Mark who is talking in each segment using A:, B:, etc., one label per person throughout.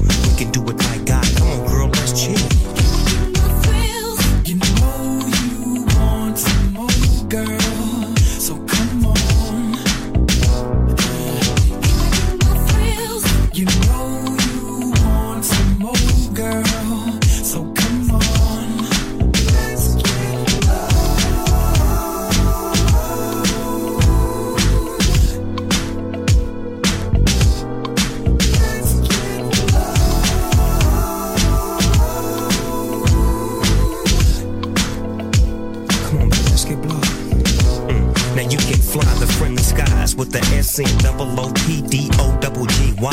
A: We can do it with the S N double O P D O double G Y.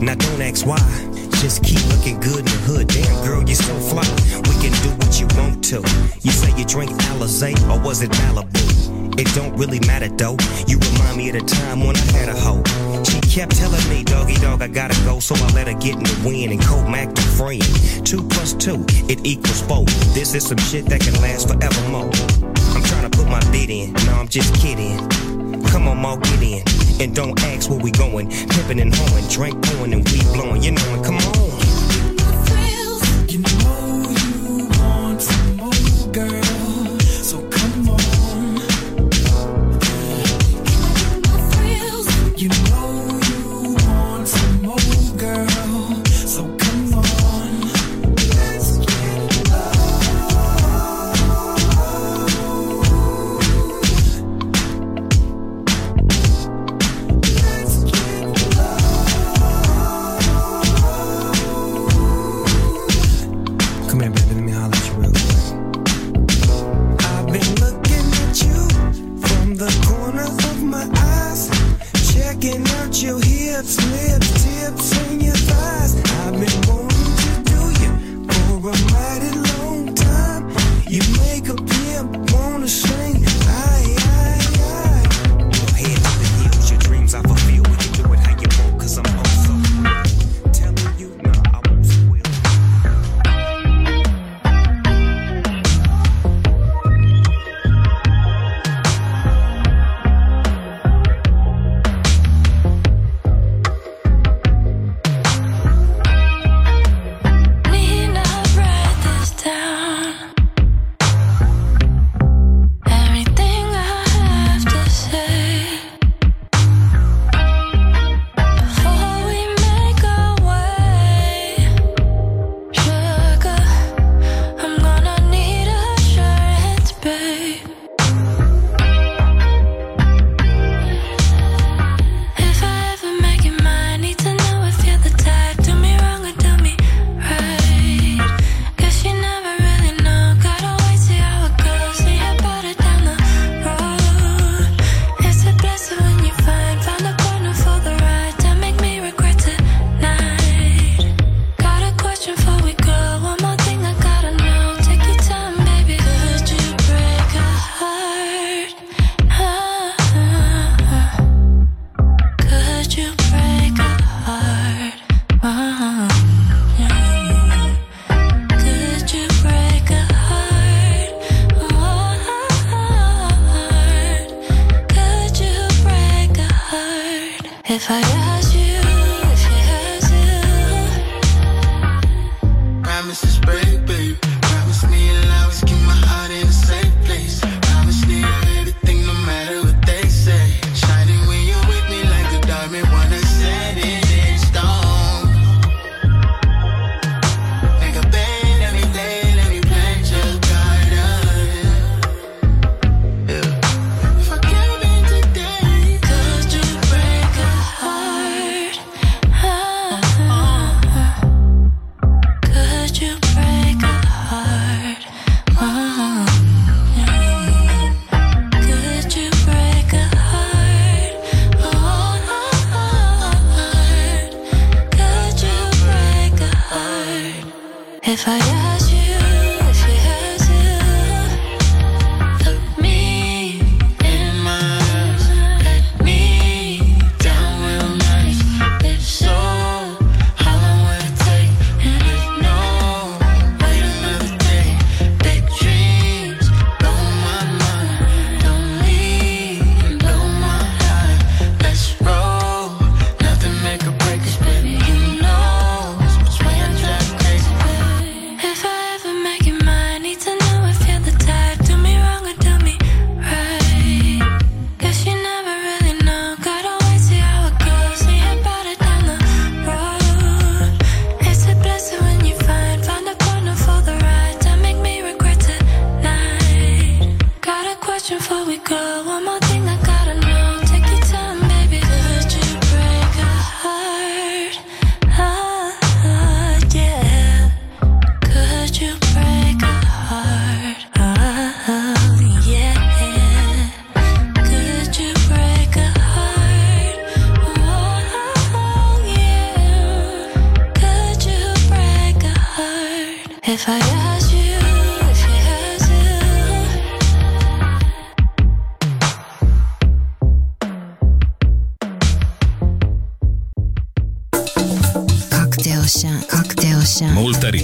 A: Now don't ask why. Just keep looking good in the hood. Damn girl, you're so fly. We can do what you want to. You say you drink Alizé or was it Malibu? It don't really matter though. You remind me of the time when I had a hoe. She kept telling me, doggy dog, I gotta go. So I let her get in the wind and co Mac the friend. Two plus two, it equals four. This is some shit that can last forevermore. I'm trying to put my bid in. No, I'm just kidding. Come on, Mo, get in. And don't ask where we going. Pippin' and hoeing, drink pouring and weed blowing. You know it, come on.
B: Lips,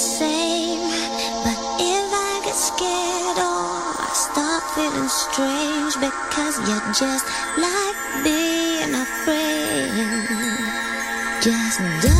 C: same. But if I get scared or I start feeling strange because you're just like being afraid, just
D: do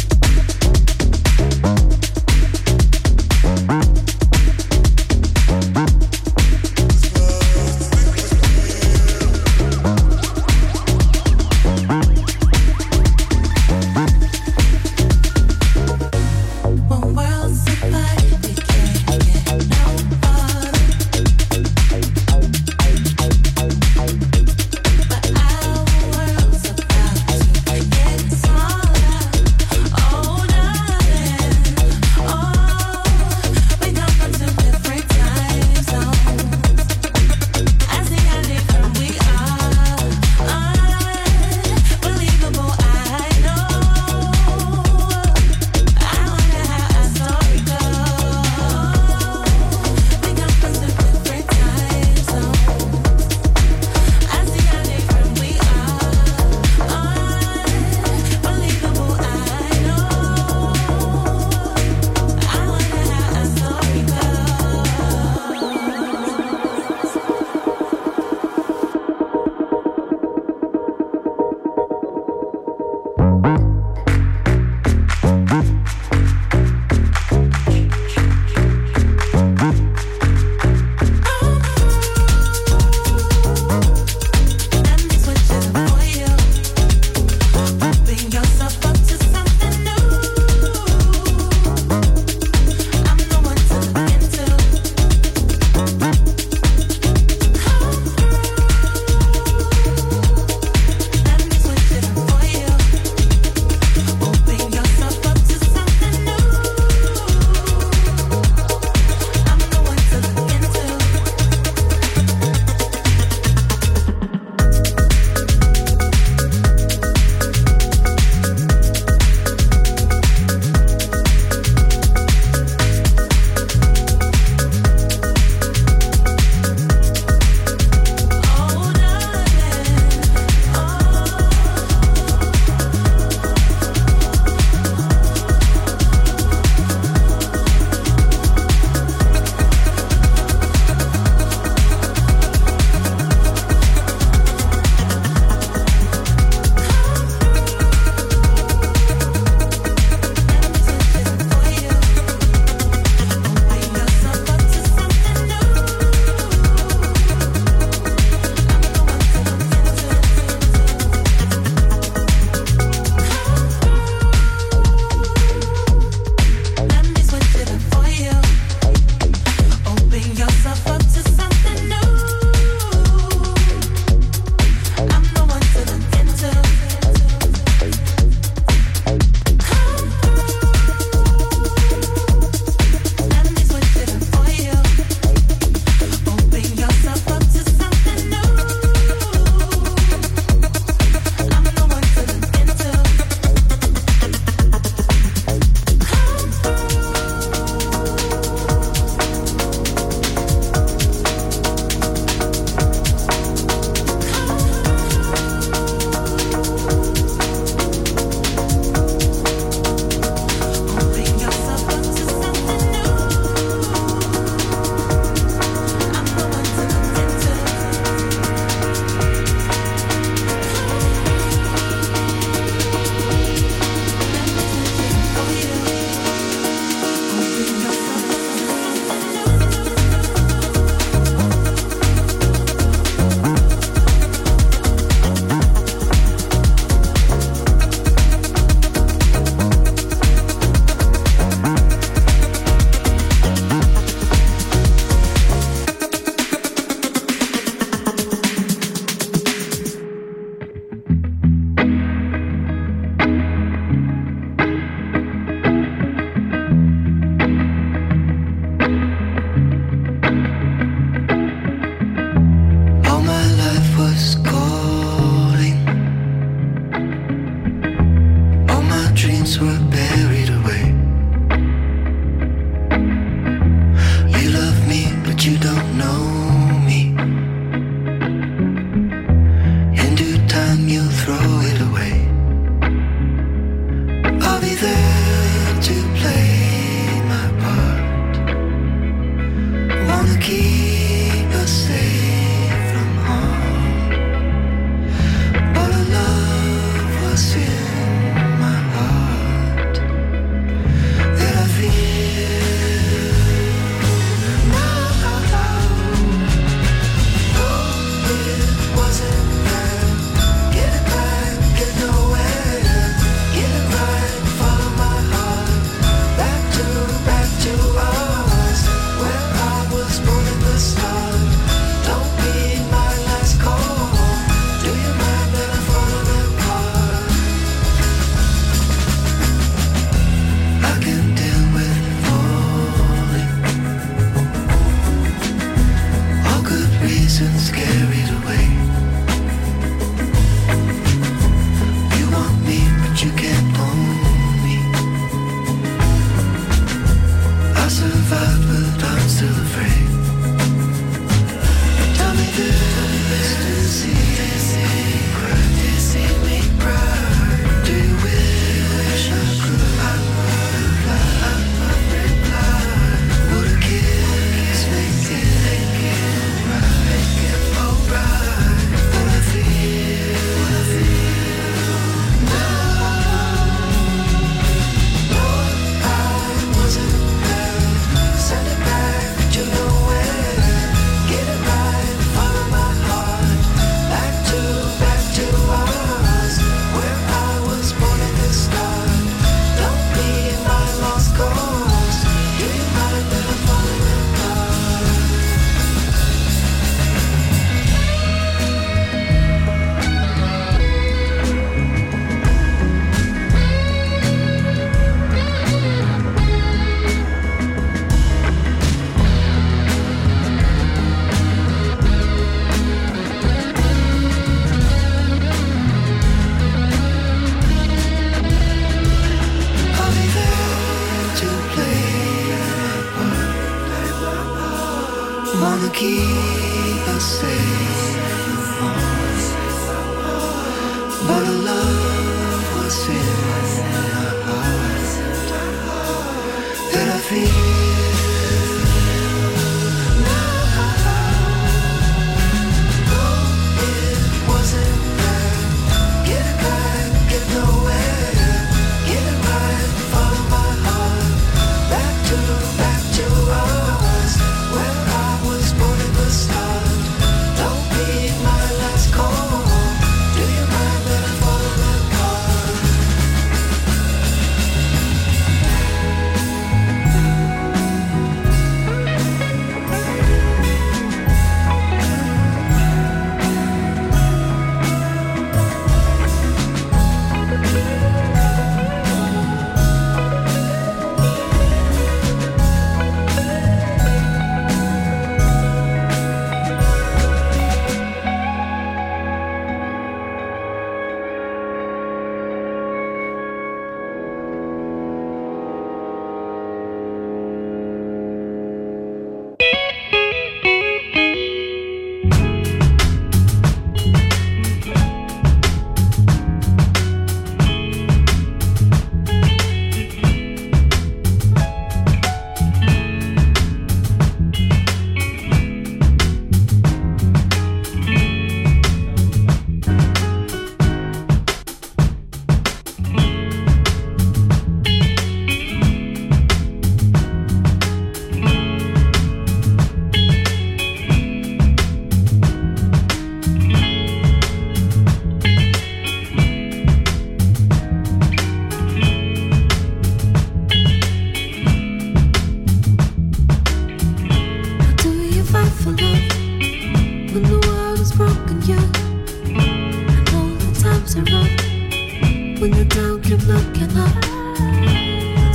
E: When
F: you're down, keep looking up.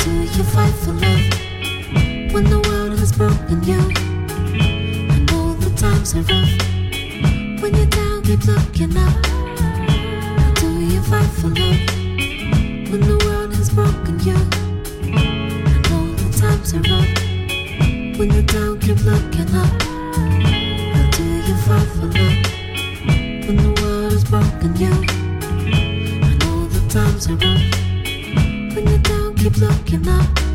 F: Do you fight for love? When the world has broken you, I know the times are rough. When you're down, keep looking up. Do you fight for love? When the world has broken you, I know the times are rough. When you're down, keep looking up. Do you fight for love? When the world has broken you time's around. When you're down, keep looking up.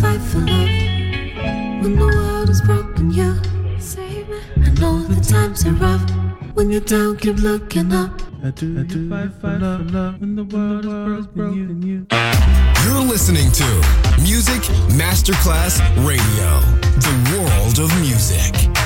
F: fight for love when the world is broken. You save me. I know the times are rough. When you're down, keep looking up. Do, I fight for love, You're
G: listening to Music Masterclass Radio, the world of music.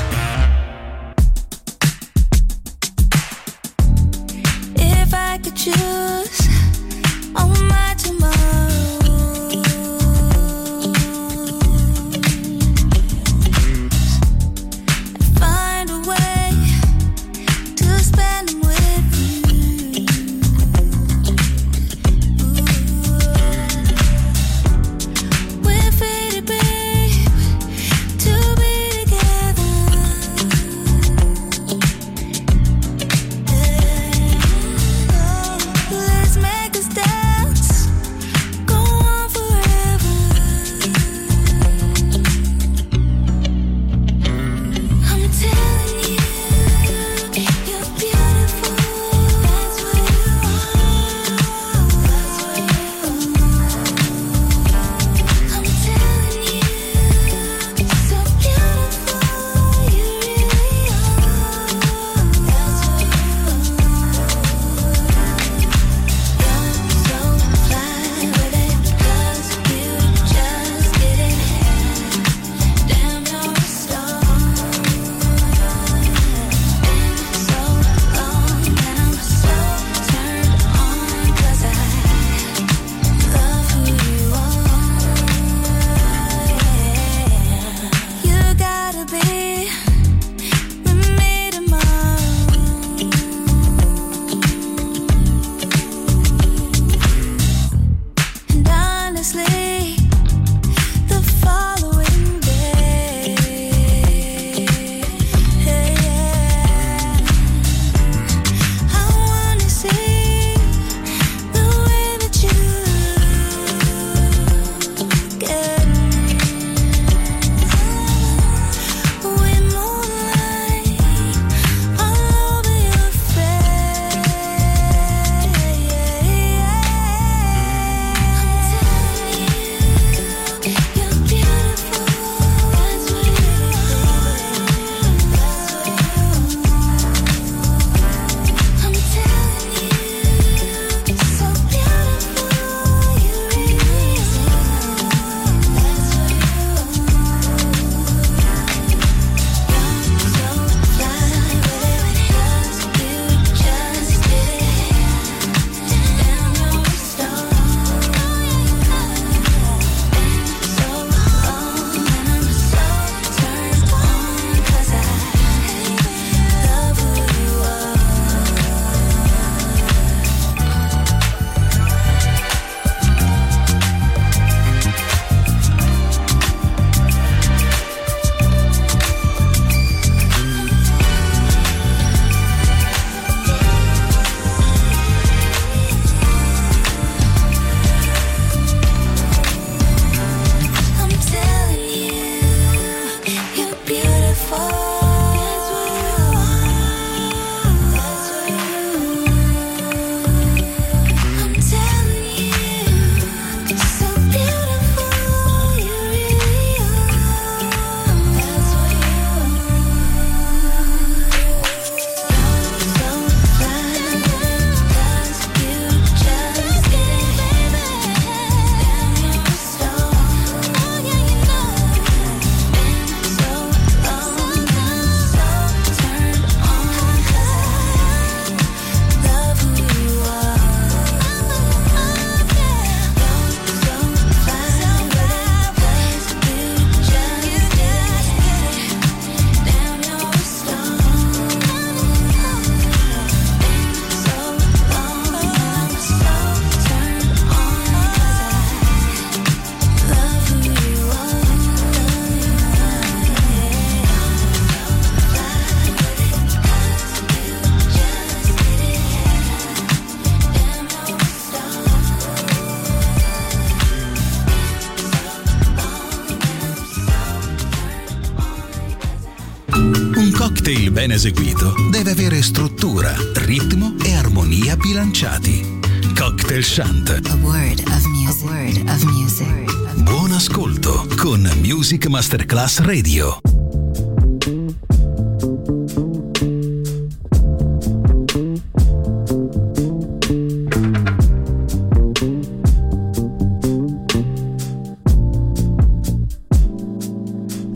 H: Cocktail
I: A word of music. A word of music.
H: Buon ascolto con Music Masterclass Radio.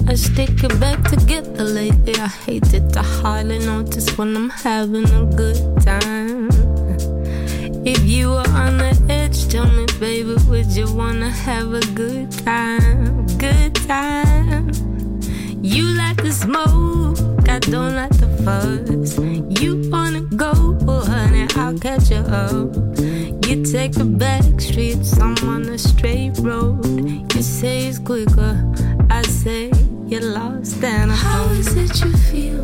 J: I stick it back together lately. I hate it. I hardly notice when I'm having a catch you up. You take the back streets, I'm on the straight road. You say it's quicker, I say you're lost and
G: I'm How is it you feel?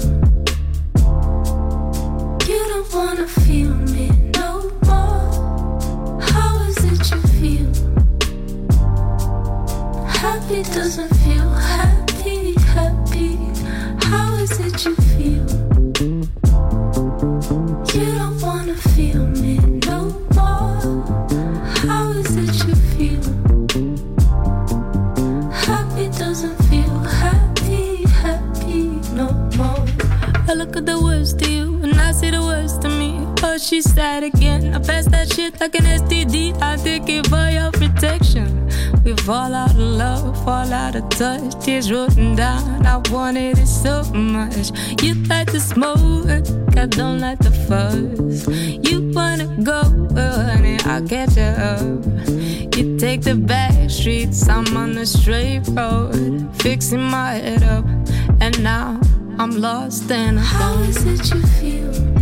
G: You don't wanna feel me no more. How is it you feel? Happy doesn't feel
J: me. said again. I pass that shit like an STD. I take it for your protection. We fall out of love, fall out of touch. Tears rolling down. I wanted it so much. You like the smoke, I don't like the fuss. You wanna go, honey, I'll get you up. You take the back streets, I'm on the straight road, fixing my head up, and now I'm lost and
G: How is it you feel?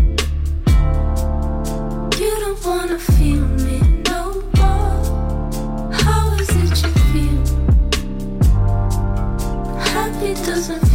G: Doesn't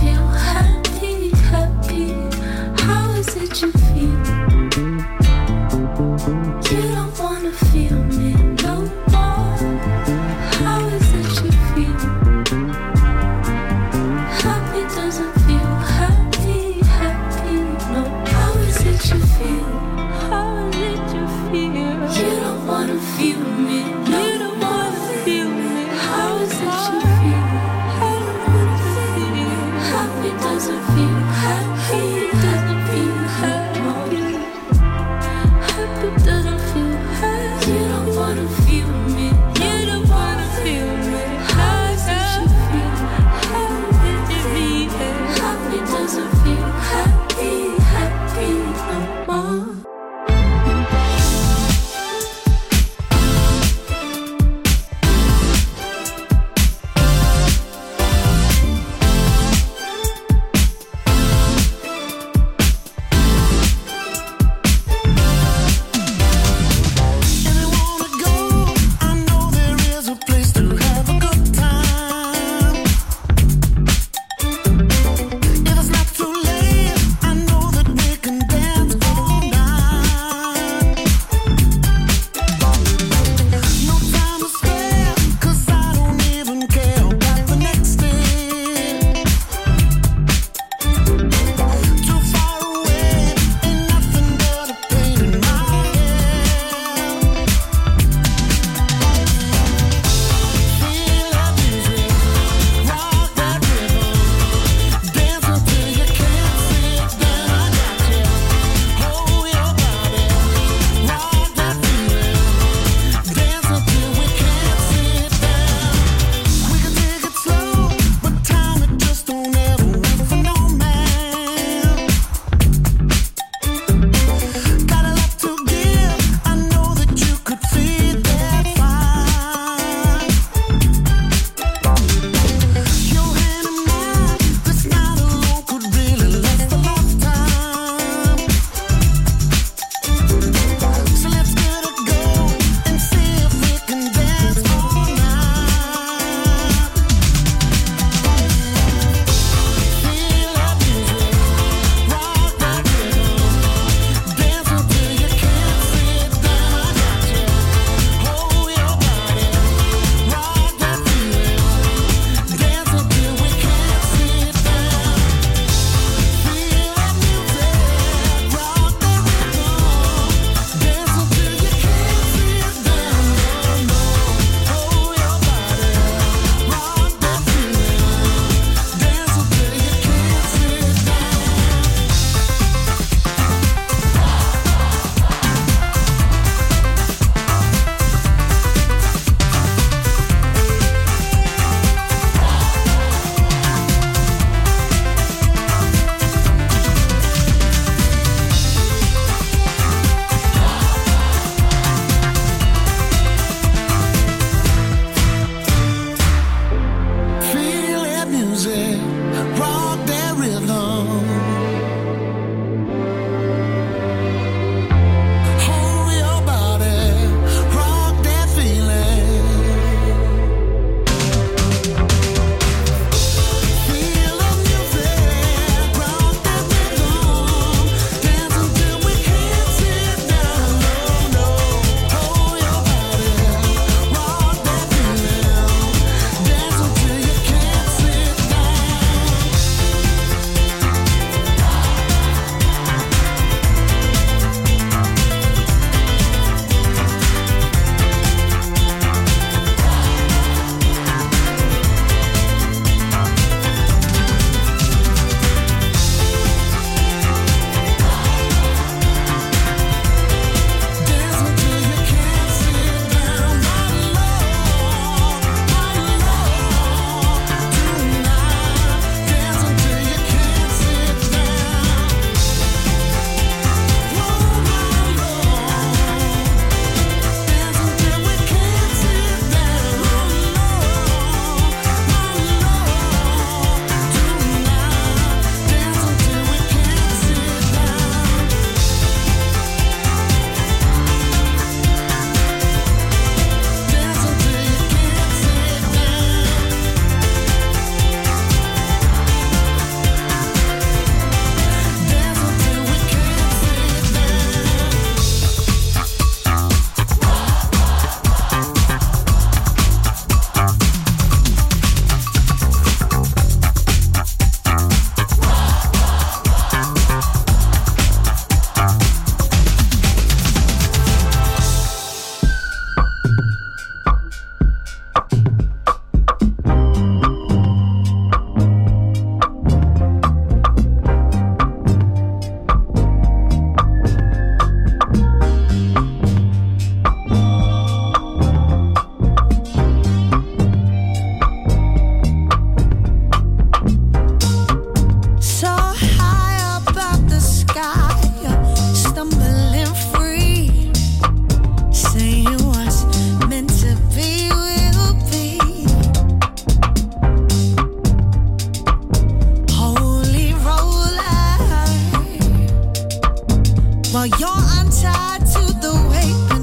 K: tied to the weight.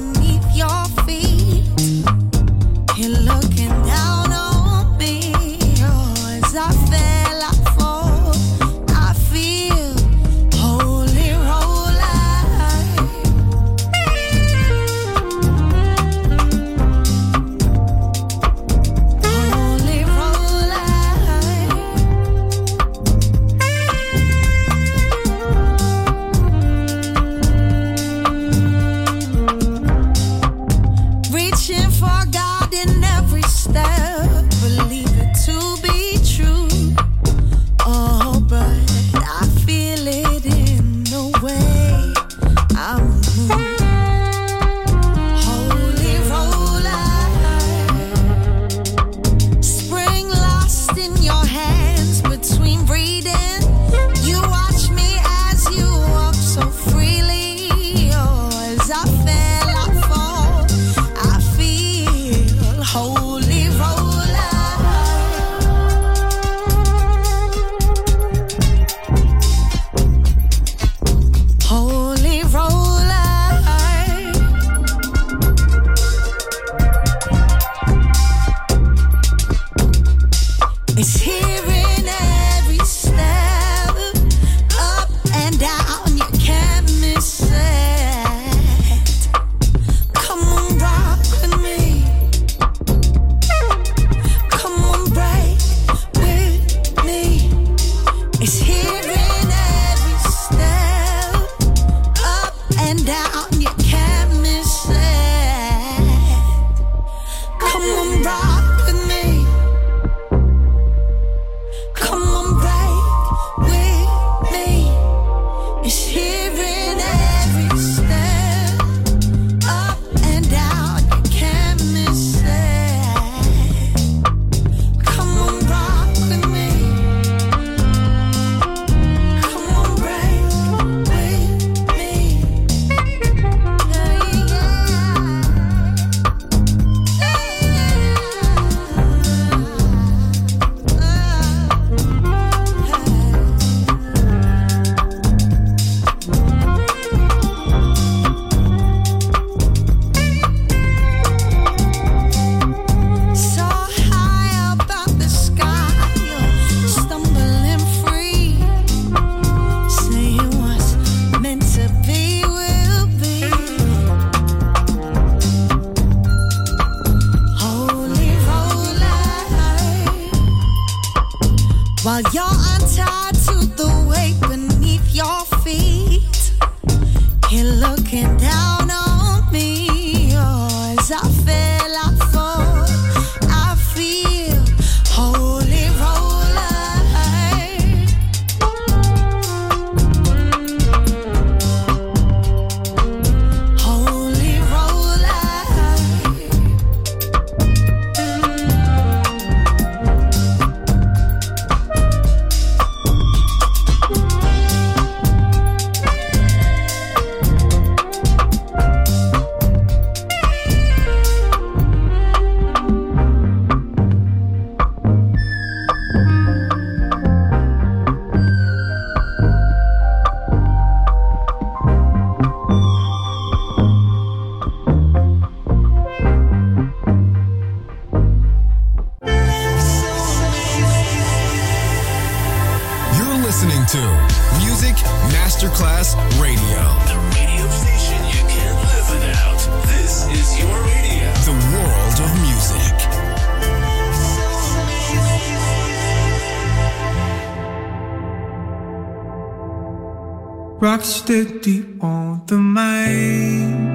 L: steady on the mind.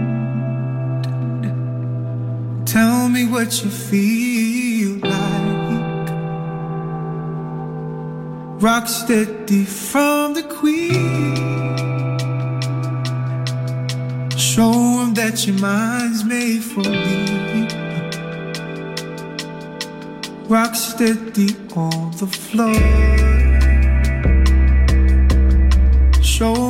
L: Tell me what you feel like. Rock steady from the queen. Show them that your mind's made for me. Rock steady on the floor. Show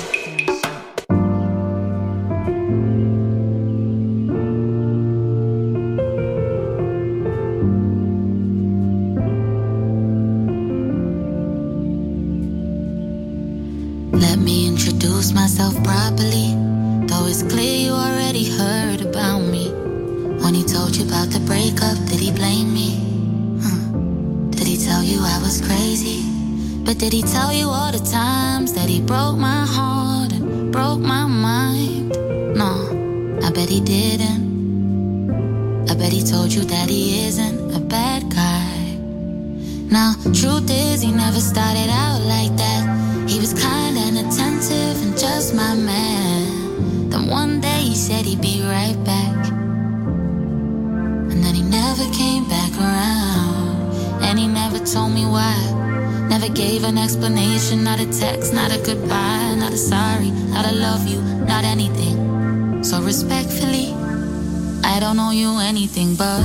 M: I don't know you anything but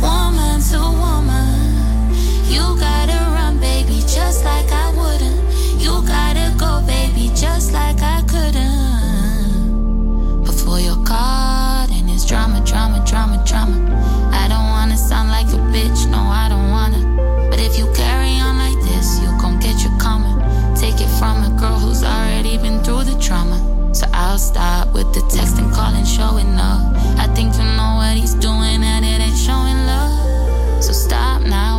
M: woman to woman. You gotta run, baby, just like I wouldn't. You gotta go, baby, just like I couldn't. Before you're caught in this drama, drama, drama, drama. I don't wanna sound like a bitch, no, I don't wanna. But if you carry on like this, you gon' get your karma. Take it from a girl who's already been through the trauma. So I'll stop with the texting, calling, showing up think you know what he's doing and it ain't showing love. So stop now.